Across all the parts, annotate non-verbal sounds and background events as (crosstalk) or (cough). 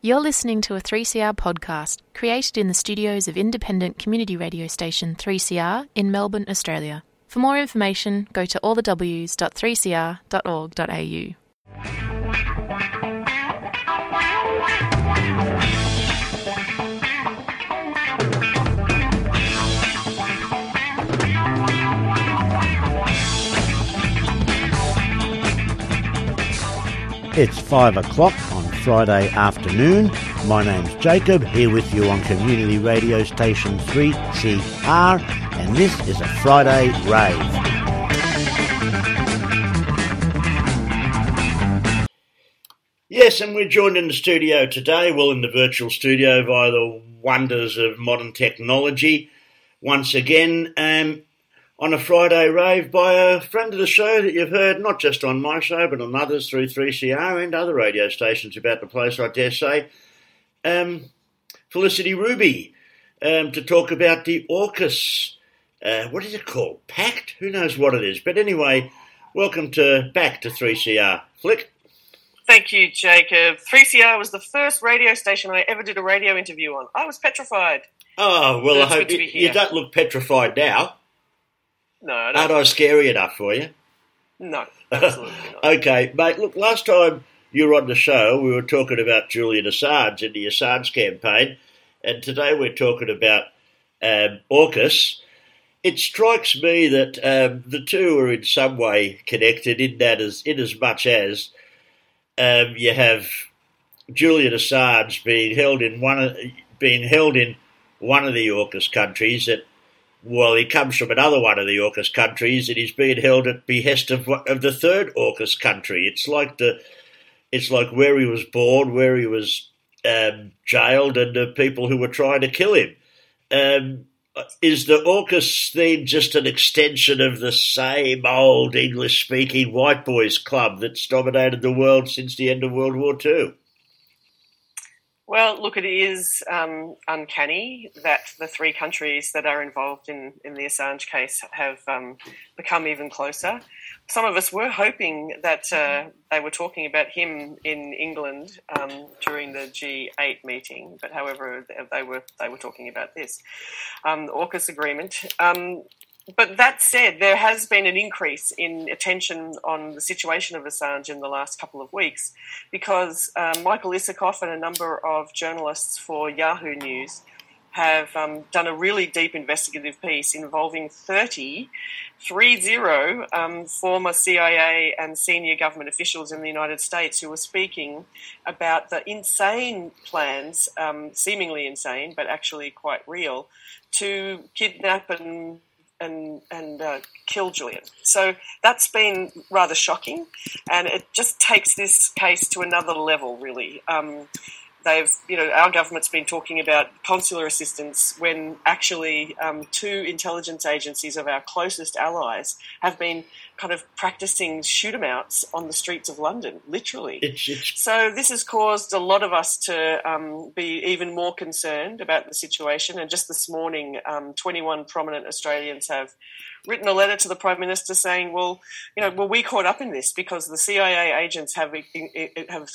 You're listening to a 3CR podcast created in the studios of independent community radio station 3CR in Melbourne, Australia. For more information, go to allthews.3cr.org.au. It's five o'clock Friday afternoon. My name's Jacob, here with you on community radio station 3CR, and this is a Friday rave. Yes, and we're joined in the studio today, well, in the virtual studio via the wonders of modern technology. Once again, um, on a Friday rave by a friend of the show that you've heard not just on my show but on others through 3CR and other radio stations about the place, I dare say. Um, Felicity Ruby um, to talk about the AUKUS. Uh, what is it called? Pact? Who knows what it is? But anyway, welcome to back to 3CR. Flick. Thank you, Jacob. 3CR was the first radio station I ever did a radio interview on. I was petrified. Oh, well, I hope you, you don't look petrified now. No, I Aren't don't, I scary enough for you? no, absolutely (laughs) not. Okay, mate, look, last time you were on the show, we were talking about Julian Assange and the Assange campaign, and today we're talking about um, AUKUS. It strikes me that um, the two are in some way connected in that as in as much as um, you have Julian Assange being held in one of, being held in one of the AUKUS countries that well, he comes from another one of the AUKUS countries, and he's being held at behest of of the third AUKUS country. It's like the, it's like where he was born, where he was um, jailed, and the people who were trying to kill him. Um, is the AUKUS thing just an extension of the same old English-speaking white boys club that's dominated the world since the end of World War Two? Well, look, it is um, uncanny that the three countries that are involved in, in the Assange case have um, become even closer. Some of us were hoping that uh, they were talking about him in England um, during the G8 meeting, but however, they were they were talking about this, um, the AUKUS agreement. But that said, there has been an increase in attention on the situation of Assange in the last couple of weeks because um, Michael Isikoff and a number of journalists for Yahoo News have um, done a really deep investigative piece involving 30, 30 um, former CIA and senior government officials in the United States who were speaking about the insane plans, um, seemingly insane, but actually quite real, to kidnap and and and uh, kill Julian. So that's been rather shocking, and it just takes this case to another level. Really, um, they've you know our government's been talking about consular assistance when actually um, two intelligence agencies of our closest allies have been kind of practicing shoot 'em outs on the streets of London, literally. It's, it's So this has caused a lot of us to um, be even more concerned about the situation. And just this morning, um, 21 prominent Australians have written a letter to the Prime Minister saying, "Well, you know, well, we caught up in this because the CIA agents have have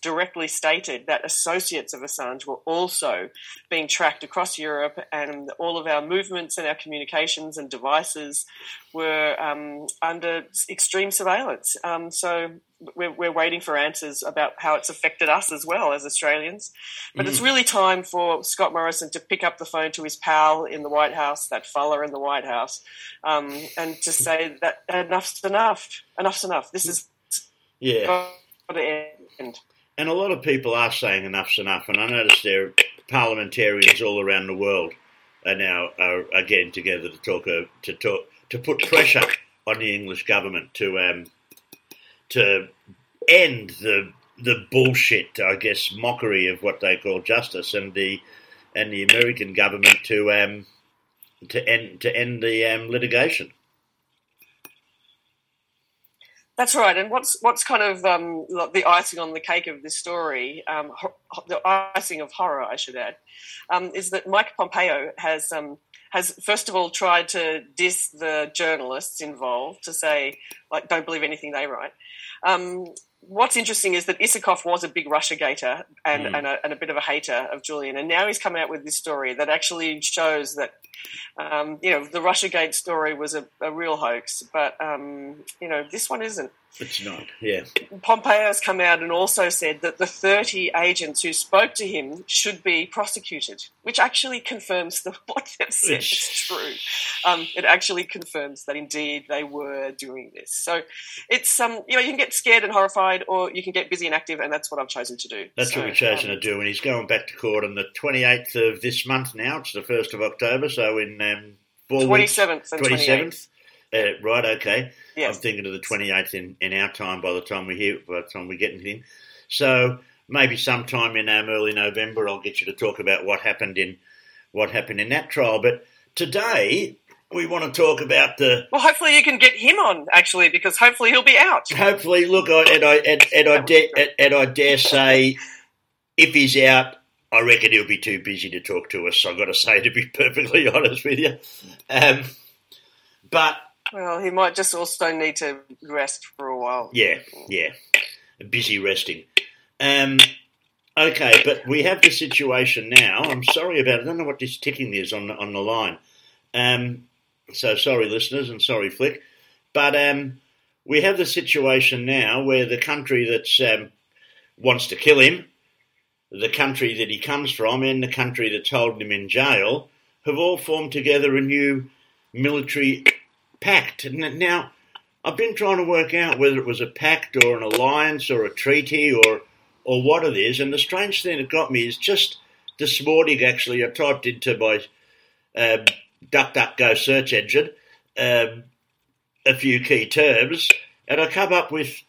directly stated that associates of Assange were also being tracked across Europe, and all of our movements and our communications and devices were um, under extreme surveillance. Um, so we're, we're waiting for answers about how it's affected us as well as Australians. But it's really time for Scott Morrison to pick up the phone to his pal in the White House, that fella in the White House, um, and to say that enough's enough. Enough's enough. This is yeah. got to end. And a lot of people are saying enough's enough, and I notice there are parliamentarians all around the world are now are, are getting together to talk uh, to talk to put pressure on the English government to um, to end the the bullshit, I guess, mockery of what they call justice, and the and the American government to um, to end to end the um, litigation. That's right. And what's what's kind of um, the icing on the cake of this story, um, ho- the icing of horror, I should add, um, is that Mike Pompeo has um, has first of all tried to diss the journalists involved to say like don't believe anything they write. Um, what's interesting is that Isikoff was a big Russia gator and, mm. and, a, and, a, bit of a hater of Julian. And now he's come out with this story that actually shows that, um, you know, the Russia Gate story was a, a real hoax, but, um, you know, this one isn't. It's not, yeah. Pompeo has come out and also said that the 30 agents who spoke to him should be prosecuted, which actually confirms the, (laughs) what they've said is true. Um, it actually confirms that indeed they were doing this. So it's, um, you know, you can get scared and horrified or you can get busy and active, and that's what I've chosen to do. That's so, what we've chosen um, to do, and he's going back to court on the 28th of this month now. It's the 1st of October, so in um, four 27th weeks. 27th and 28th. Uh, right, okay. Yes. I'm thinking of the 28th in, in our time by the time we hear, by the time we get anything. So maybe sometime in um, early November, I'll get you to talk about what happened in what happened in that trial. But today we want to talk about the. Well, hopefully you can get him on actually, because hopefully he'll be out. Hopefully, look, I, and I and, and I dare and, and I dare say, if he's out, I reckon he'll be too busy to talk to us. I've got to say, to be perfectly (laughs) honest with you. Um, but well, he might just also need to rest for a while. Yeah, yeah. Busy resting. Um, okay, but we have the situation now. I'm sorry about it. I don't know what this ticking is on, on the line. Um, so sorry, listeners, and sorry, Flick. But um, we have the situation now where the country that um, wants to kill him, the country that he comes from, and the country that's holding him in jail have all formed together a new military pact. Now, I've been trying to work out whether it was a pact or an alliance or a treaty or or what it is. And the strange thing that got me is just this morning, actually, I typed into my um, DuckDuckGo search engine um, a few key terms, and I come up with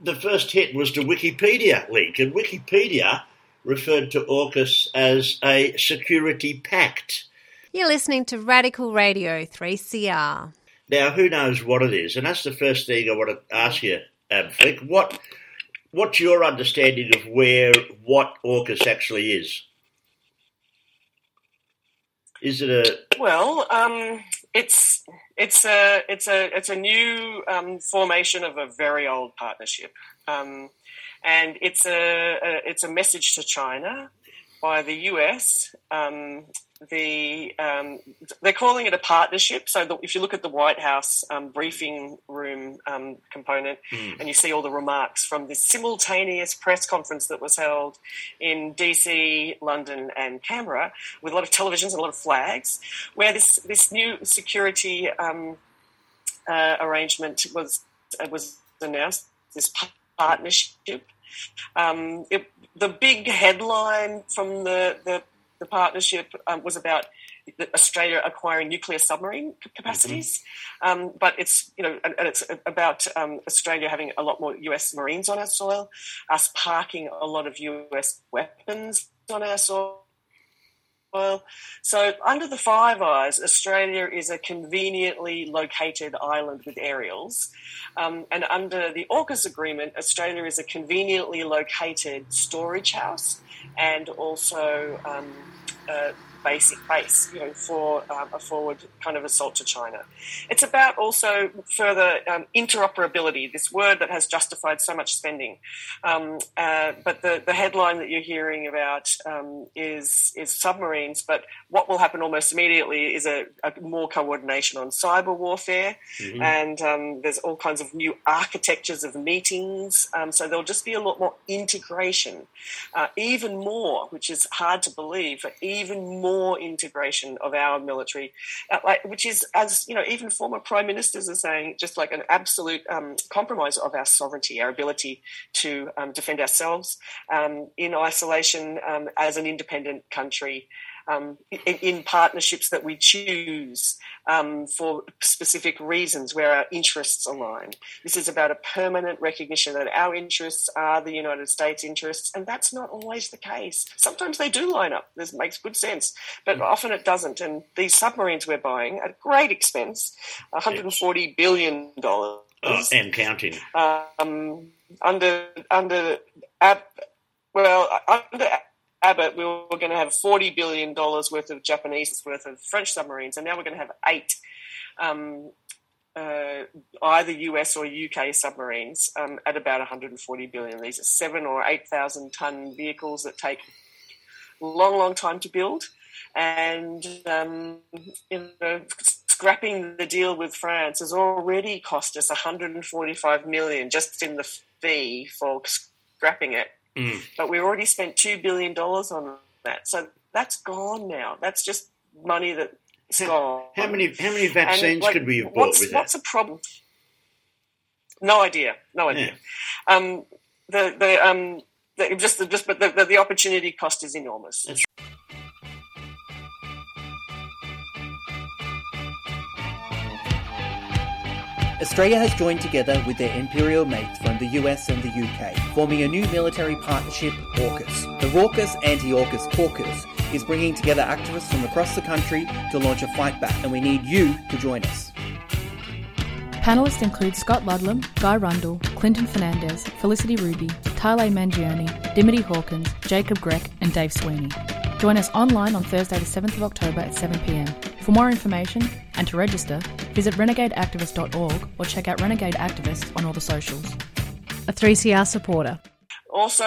the first hit was the Wikipedia link, and Wikipedia referred to AUKUS as a security pact. You're listening to Radical Radio 3CR. Now, who knows what it is? And that's the first thing I want to ask you, um, Flick. What, what's your understanding of where what AUKUS actually is? Is it a well? Um, it's it's a it's a it's a new um, formation of a very old partnership, um, and it's a, a, it's a message to China by the US um, the um, they're calling it a partnership. So the, if you look at the White House um, briefing room um, component, mm. and you see all the remarks from this simultaneous press conference that was held in DC, London, and Canberra, with a lot of televisions and a lot of flags, where this this new security um, uh, arrangement was uh, was announced. This partnership. Um, it, the big headline from the, the the partnership um, was about Australia acquiring nuclear submarine capacities, mm-hmm. um, but it's you know and, and it's about um, Australia having a lot more U.S. Marines on our soil, us parking a lot of U.S. weapons on our soil. Well, so, under the Five Eyes, Australia is a conveniently located island with aerials. Um, and under the AUKUS agreement, Australia is a conveniently located storage house and also um, uh, basic base, you know, for um, a forward kind of assault to China. It's about also further um, interoperability, this word that has justified so much spending. Um, uh, but the, the headline that you're hearing about um, is is submarines. But what will happen almost immediately is a, a more coordination on cyber warfare, mm-hmm. and um, there's all kinds of new architectures of meetings. Um, so there'll just be a lot more integration, uh, even more, which is hard to believe, but even more more integration of our military, uh, like, which is, as you know, even former prime ministers are saying, just like an absolute um, compromise of our sovereignty, our ability to um, defend ourselves um, in isolation um, as an independent country um, in, in, partnerships that we choose um, for specific reasons where our interests align. This is about a permanent recognition that our interests are the United States interests, and that's not always the case. Sometimes they do line up. This makes good sense, but mm. often it doesn't. And these submarines we're buying at great expense, $140 billion. Oh, and counting. Um, under under well under Abbott, we were going to have $40 billion worth of Japanese worth of French submarines, and now we're going to have eight. Um, uh, either US or UK submarines um, at about 140 billion. These are seven or 8,000 ton vehicles that take a long, long time to build. And, um, scrapping the deal with France has already cost us 145 million just in the fee for scrapping it. Mm. But we already spent $2 billion on that. So that's gone now. That's just money that how, gone. how many how many vaccines like, could we have bought what's, with what's that? What's the problem? No idea. No idea. Yeah. Um, the the um the, just the, just but the, the, the opportunity cost is enormous. That's Australia has joined together with their imperial mates from the US and the UK, forming a new military partnership, AUKUS. The Raucous Anti-AUKUS Caucus is bringing together activists from across the country to launch a fight back, and we need you to join us. Panelists include Scott Ludlam, Guy Rundle, Clinton Fernandes, Felicity Ruby, Talei Mangioni, Dimity Hawkins, Jacob Grech, and Dave Sweeney. Join us online on Thursday, the 7th of October at 7pm. For more information and to register, visit renegadeactivist.org or check out Renegade Activist on all the socials. A 3CR supporter. Also,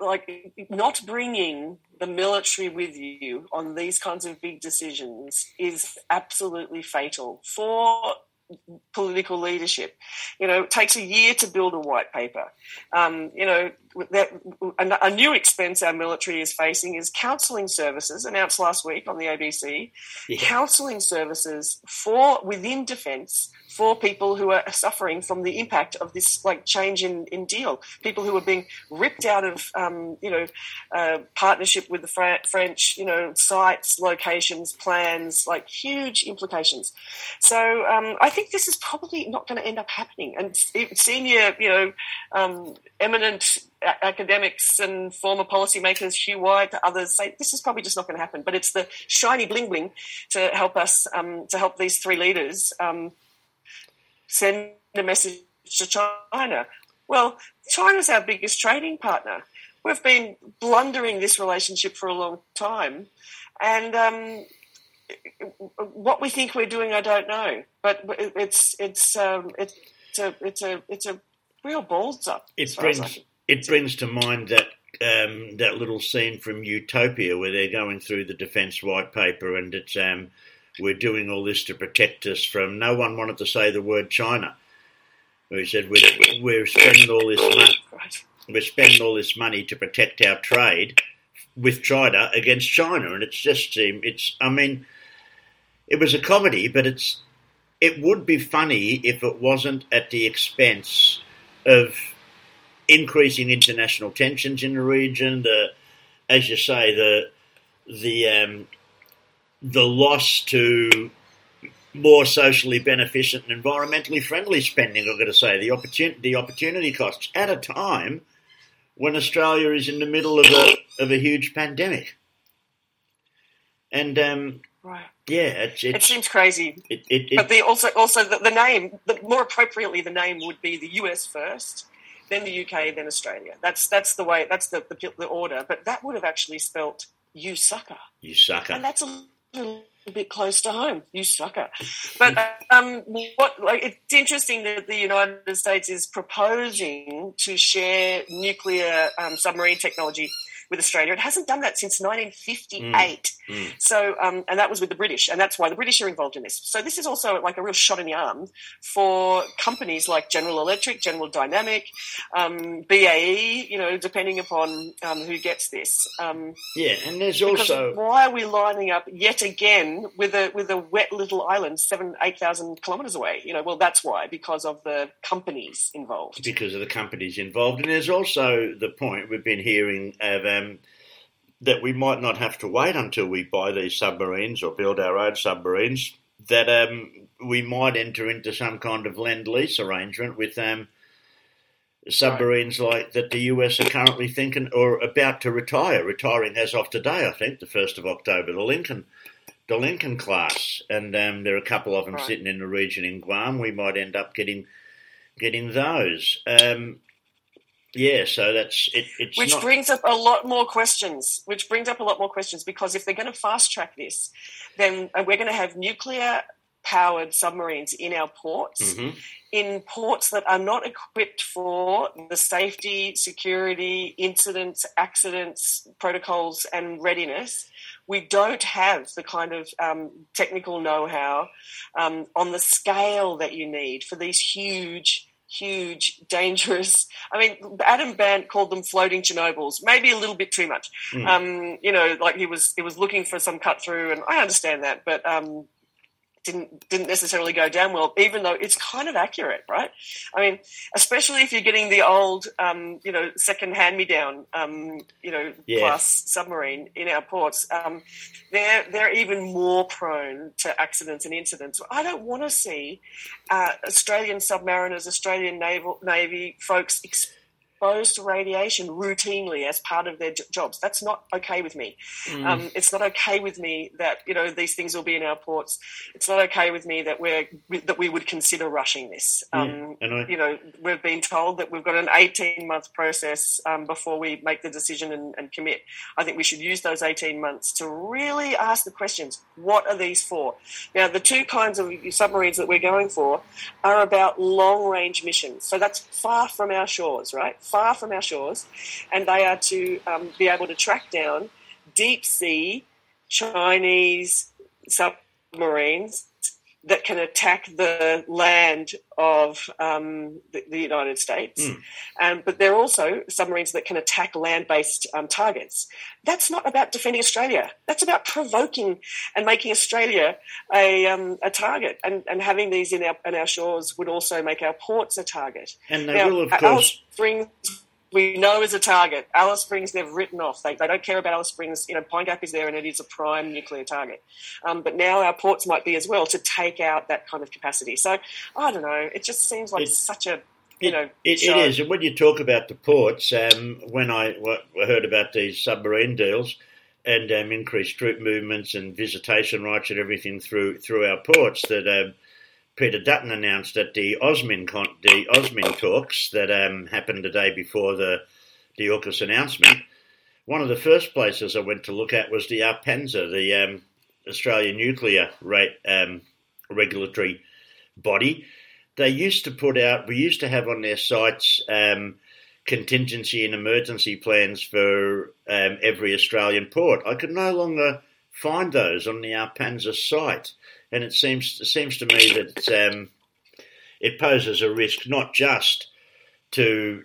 like not bringing the military with you on these kinds of big decisions is absolutely fatal for political leadership. You know, it takes a year to build a white paper. Um, you know, that a, new expense our military is facing is counselling services announced last week on the ABC. Yeah. Counselling services for within defence for people who are suffering from the impact of this like change in, in deal. People who are being ripped out of um, you know uh, partnership with the French, you know sites, locations, plans, like huge implications. So um, I think this is probably not going to end up happening. And senior, you know, um, eminent academics and former policymakers, Hugh White, others say this is probably just not going to happen. But it's the shiny bling bling to help us um, to help these three leaders um, send a message to China. Well, China's our biggest trading partner. We've been blundering this relationship for a long time, and um, what we think we're doing, I don't know. But it's it's um, it's a it's a it's a real balls up. It brings it brings to mind that um, that little scene from Utopia where they're going through the defence white paper and it's um, we're doing all this to protect us from. No one wanted to say the word China. We said we're, we're spending all this money. We're spending all this money to protect our trade with China against China, and it's just it's. I mean, it was a comedy, but it's it would be funny if it wasn't at the expense of increasing international tensions in the region. The, as you say, the the um, the loss to more socially beneficent and environmentally friendly spending. I've got to say the opportunity the opportunity costs at a time when Australia is in the middle of a of a huge pandemic. And um, right, yeah, it's, it's, it seems crazy. It, it, but the, also also the, the name, the, more appropriately, the name would be the US first, then the UK, then Australia. That's that's the way. That's the, the, the order. But that would have actually spelt "you sucker." You sucker. And that's a a bit close to home, you sucker. But um, what like it's interesting that the United States is proposing to share nuclear um, submarine technology with Australia. It hasn't done that since 1958. Mm. Mm. So, um, and that was with the British, and that's why the British are involved in this. So, this is also like a real shot in the arm for companies like General Electric, General Dynamic, um, BAE. You know, depending upon um, who gets this. Um, yeah, and there's also why are we lining up yet again with a with a wet little island seven eight thousand kilometres away? You know, well, that's why because of the companies involved. Because of the companies involved, and there's also the point we've been hearing of um, that we might not have to wait until we buy these submarines or build our own submarines. That um, we might enter into some kind of lend lease arrangement with um, submarines right. like that the US are currently thinking or about to retire, retiring as of today, I think, the first of October, the Lincoln, the Lincoln class, and um, there are a couple of them right. sitting in the region in Guam. We might end up getting getting those. Um, yeah, so that's it. It's which not... brings up a lot more questions. Which brings up a lot more questions because if they're going to fast track this, then we're going to have nuclear powered submarines in our ports, Mm-hmm. in ports that are not equipped for the safety, security, incidents, accidents, protocols, and readiness. We don't have the kind of um, technical know how um, on the scale that you need for these huge huge, dangerous. I mean, Adam Bandt called them floating Chernobyls. Maybe a little bit too much. Mm. Um, you know, like he was he was looking for some cut through, and I understand that, but um, didn't didn't necessarily go down well. Even though it's kind of accurate, right? I mean, especially if you're getting the old, um, you know, second hand me down, um, you know, Yeah. class submarine in our ports. Um, they're they're even more prone to accidents and incidents. I don't want to see uh, Australian submariners, Australian naval navy folks exposed to radiation routinely as part of their j- jobs. That's not okay with me. Um, it's not okay with me that you know these things will be in our ports. It's not okay with me that we're that we would consider rushing this. Um, and I- you know, we've been told that we've got an 18 month process um, before we make the decision and, and commit. I think we should use those 18 months to really ask the questions what are these for? Now, the two kinds of submarines that we're going for are about long range missions. So that's far from our shores, right? Far from our shores. And they are to um, be able to track down deep sea Chinese submarines that can attack the land of um, the, the United States. Um, but they're also submarines that can attack land based um, targets. That's not about defending Australia. That's about provoking and making Australia a, um, a target. And, and having these in our, in our shores would also make our ports a target. And they Now, will, of Alice course. Springs, we know is a target. Alice Springs, they've written off. They, they don't care about Alice Springs. You know, Pine Gap is there, and it is a prime nuclear target. Um, but now our ports might be as well to take out that kind of capacity. So I don't know. It just seems like It- such a you know it, it is. And when you talk about the ports, um, when I w- heard about these submarine deals and um, increased troop movements and visitation rights and everything through through our ports, that um, Peter Dutton announced at the AUSMIN con- the AUSMIN talks that um, happened the day before the the AUKUS announcement. One of the first places I went to look at was the ARPANSA, the um, Australian nuclear rate um, regulatory body they used to put out, we used to have on their sites um, contingency and emergency plans for um, every Australian port. I could no longer find those on the ARPANSA site, and it seems it seems to me that um, it poses a risk not just to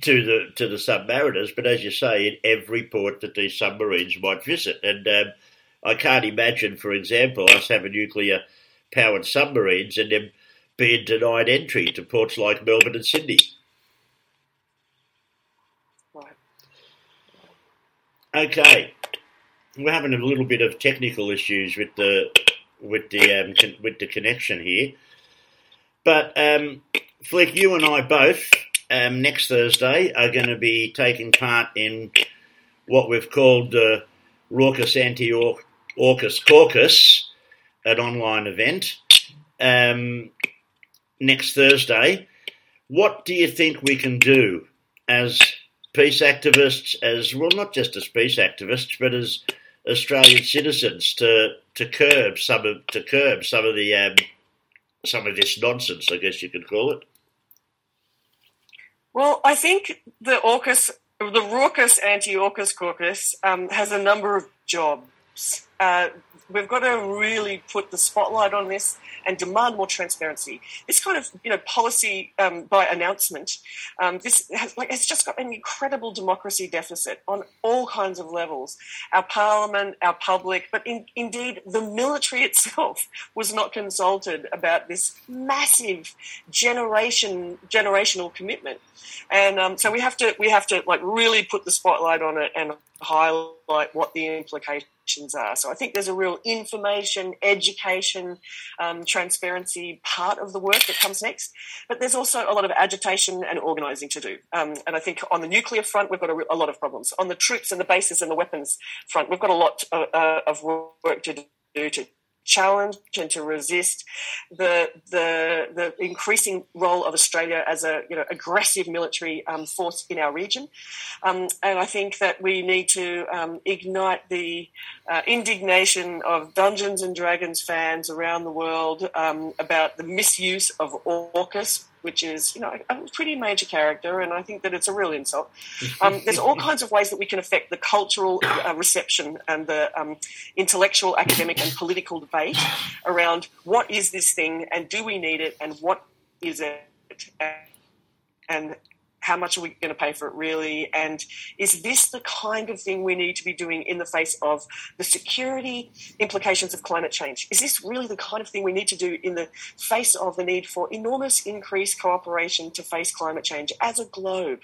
to the to the submariners, but as you say, in every port that these submarines might visit. And um, I can't imagine, for example, us having nuclear powered submarines and them being denied entry to ports like Melbourne and Sydney. Right. Okay, we're having a little bit of technical issues with the with the um, con- with the connection here, but um, Flick, you and I both um, next Thursday are going to be taking part in what we've called the Raucous Anti AUKUS Caucus, an online event. Um, next Thursday. What do you think we can do as peace activists, as well, not just as peace activists, but as Australian citizens to to curb some of to curb some of the um, some of this nonsense, I guess you could call it. Well, I think the AUKUS, the raucous anti-AUKUS caucus um, has a number of jobs. Uh, we've got to really put the spotlight on this and demand more transparency. This kind of you know policy um, by announcement, um, this has like it's just got an incredible democracy deficit on all kinds of levels. Our parliament, our public, but in, indeed the military (laughs) itself was not consulted about this massive generation generational commitment, and um, so we have to we have to like really put the spotlight on it and highlight what the implications are. So I think there's a real information, education, um, transparency part of the work that comes next. But there's also a lot of agitation and organising to do. Um, and I think on the nuclear front, we've got a, a lot of problems. On the troops and the bases and the weapons front, we've got a lot uh, uh, of work to do to challenge and to resist the the the increasing role of Australia as a you know aggressive military um, force in our region, um, and I think that we need to um, ignite the uh, indignation of Dungeons and Dragons fans around the world um, about the misuse of Orcus, which is you know a pretty major character, and I think that it's a real insult. Um, there's all kinds of ways that we can affect the cultural uh, reception and the um, intellectual, academic, and political debate around what is this thing, and do we need it, and what is it, and how much are we going to pay for it really? And is this the kind of thing we need to be doing in the face of the security implications of climate change? Is this really the kind of thing we need to do in the face of the need for enormous increased cooperation to face climate change as a globe?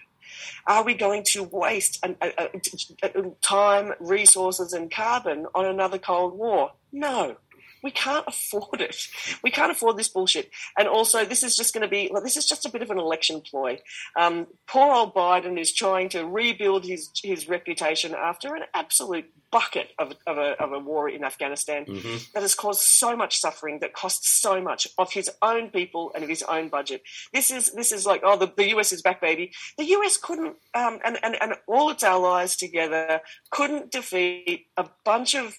Are we going to waste an, a, a, a, time, resources, and carbon on another Cold War? No. We can't afford it. We can't afford this bullshit. And also, this is just going to be, this is just a bit of an election ploy. Um, poor old Biden is trying to rebuild his, his reputation after an absolute bucket of, of, a, of a war in Afghanistan mm-hmm. that has caused so much suffering, that costs so much of his own people and of his own budget. This is, this is like, oh, the, the US is back, baby. The US couldn't, um, and, and, and all its allies together couldn't defeat a bunch of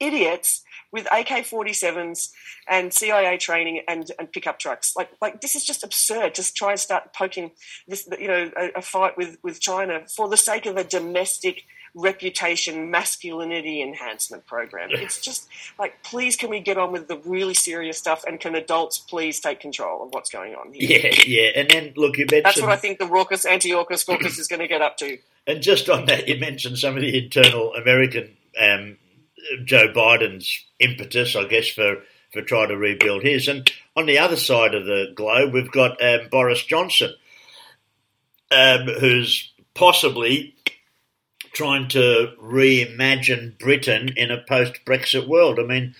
idiots with AK 47s and CIA training and, and pickup trucks. Like, like this is just absurd. Just try and start poking this, you know, a, a fight with, with China for the sake of a domestic reputation masculinity enhancement program. It's just like, please, can we get on with the really serious stuff? And can adults please take control of what's going on here? Yeah, yeah. And then look, you mentioned that's what I think the raucous anti-AUKUS caucus is going to get up to. And just on that, you mentioned some of the internal American um, Joe Biden's impetus, I guess, for, for trying to rebuild his. And on the other side of the globe, we've got um, Boris Johnson, um, who's possibly trying to reimagine Britain in a post Brexit world. I mean,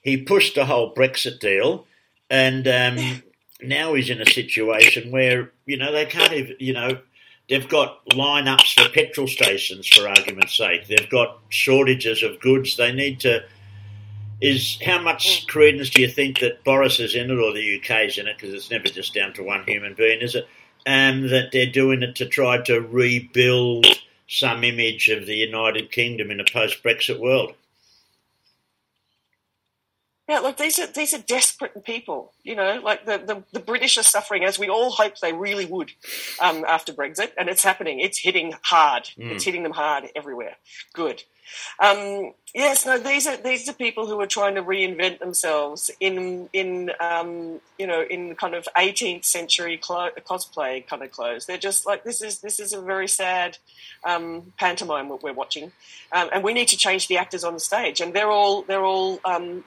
he pushed the whole Brexit deal, and um, now he's in a situation where, you know, they can't even, you know, They've got lineups for petrol stations, for argument's sake. They've got shortages of goods. They need to. Is how much hmm. credence do you think that Boris is in it, or the UK's in it? Because it's never just down to one human being, is it? And that they're doing it to try to rebuild some image of the United Kingdom in a post-Brexit world. Yeah, look, these are these are desperate people. You know, like the, the, the British are suffering as we all hoped they really would um, after Brexit, and it's happening. It's hitting hard. Mm. It's hitting them hard everywhere. Good. Um, yes, no, these are these are people who are trying to reinvent themselves in in um, you know in kind of 18th century clo- cosplay kind of clothes. They're just like this is this is a very sad um, pantomime what we're watching, um, and we need to change the actors on the stage. And they're all they're all um,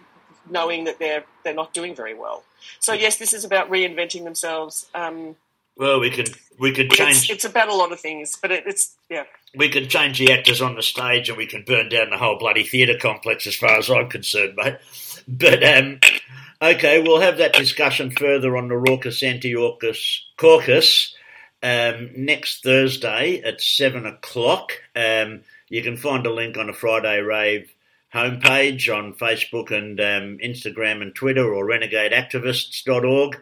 knowing that they're they're not doing very well. So yes, this is about reinventing themselves. Um, well, we could we could change. It's, it's about a lot of things, but it, it's yeah. We can change the actors on the stage, and we can burn down the whole bloody theatre complex, as far as I'm concerned, mate. (laughs) But um, okay, we'll have that discussion further on the raucous anti-AUKUS caucus um, next Thursday at seven o'clock. Um, you can find a link on the Friday Rave homepage on Facebook and um, Instagram and Twitter or renegadeactivists.org.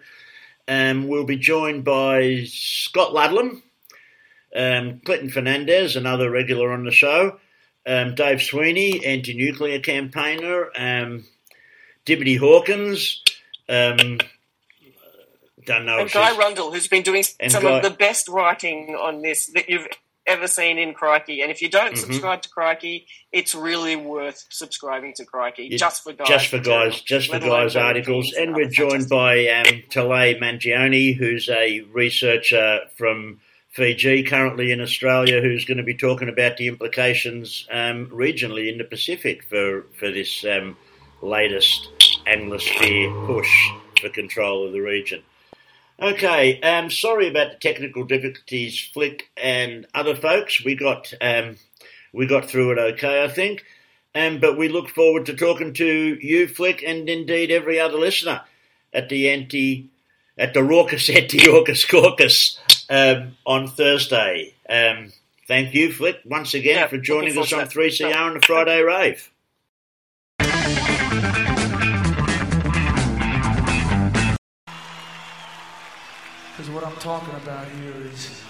Um, we'll be joined by Scott Ludlam, um, Clinton Fernandes, another regular on the show, um, Dave Sweeney, anti nuclear campaigner, um, Hawkins. Um, don't know. And Guy Rundle, who's been doing some Guy, of the best writing on this that you've ever seen in Crikey. And if you don't mm-hmm. subscribe to Crikey, it's really worth subscribing to Crikey just for guys. Just for guys, just for guys articles. And, and we're joined by um, Talei Mangioni, who's a researcher from Fiji, currently in Australia, who's going to be talking about the implications um, regionally in the Pacific for, for this um, latest Anglosphere push for control of the region. Okay, um, sorry about the technical difficulties, Flick and other folks. We got um, we got through it okay, I think. Um, but we look forward to talking to you, Flick, and indeed every other listener at the anti at the raucous (laughs) anti-AUKUS caucus um, on Thursday. Um, thank you, Flick, once again yeah, for joining us on 3CR on the Friday Rave. What I'm talking about here is